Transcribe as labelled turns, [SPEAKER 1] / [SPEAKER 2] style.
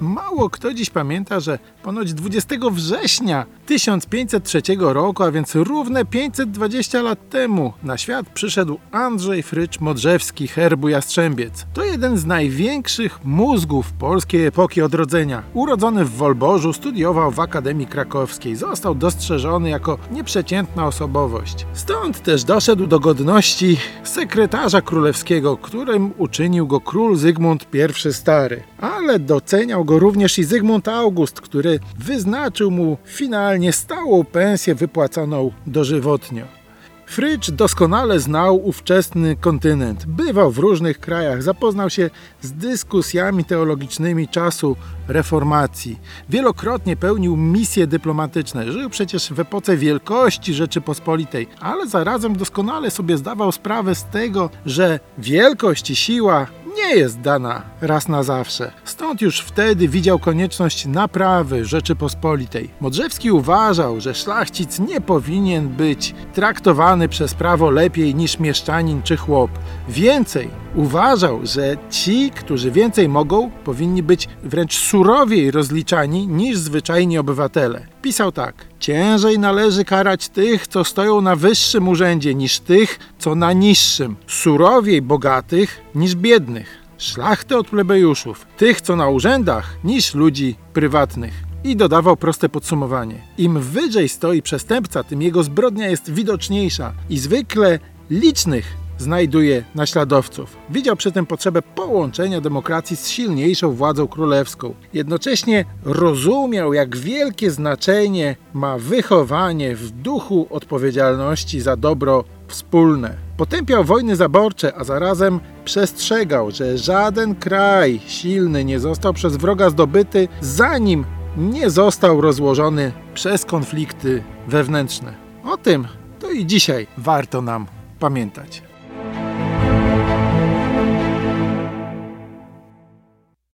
[SPEAKER 1] Mało kto dziś pamięta, że ponoć 20 września 1503 roku, a więc równe 520 lat temu, na świat przyszedł Andrzej Frycz Modrzewski, herbu Jastrzębiec. To jeden z największych mózgów polskiej epoki odrodzenia. Urodzony w Wolborzu, studiował w Akademii Krakowskiej. Został dostrzeżony jako nieprzeciętna osobowość. Stąd też doszedł do godności sekretarza królewskiego, którym uczynił go król Zygmunt I Stary. Ale doceniał go również i Zygmunt August, który wyznaczył mu finalnie stałą pensję wypłaconą dożywotnio. Frycz doskonale znał ówczesny kontynent. Bywał w różnych krajach, zapoznał się z dyskusjami teologicznymi czasu reformacji. Wielokrotnie pełnił misje dyplomatyczne. Żył przecież w epoce wielkości Rzeczypospolitej, ale zarazem doskonale sobie zdawał sprawę z tego, że wielkość i siła nie jest dana raz na zawsze. Stąd już wtedy widział konieczność naprawy Rzeczypospolitej. Modrzewski uważał, że szlachcic nie powinien być traktowany przez prawo lepiej niż mieszczanin czy chłop. Więcej, uważał, że ci, którzy więcej mogą, powinni być wręcz surowiej rozliczani niż zwyczajni obywatele. Pisał tak: Ciężej należy karać tych, co stoją na wyższym urzędzie, niż tych, co na niższym. Surowiej bogatych niż biednych. Szlachty od plebejuszów, tych, co na urzędach, niż ludzi prywatnych. I dodawał proste podsumowanie. Im wyżej stoi przestępca, tym jego zbrodnia jest widoczniejsza i zwykle licznych znajduje naśladowców. Widział przy tym potrzebę połączenia demokracji z silniejszą władzą królewską. Jednocześnie rozumiał, jak wielkie znaczenie ma wychowanie w duchu odpowiedzialności za dobro wspólne. Potępiał wojny zaborcze, a zarazem przestrzegał, że żaden kraj silny nie został przez wroga zdobyty, zanim nie został rozłożony przez konflikty wewnętrzne. O tym to i dzisiaj warto nam pamiętać.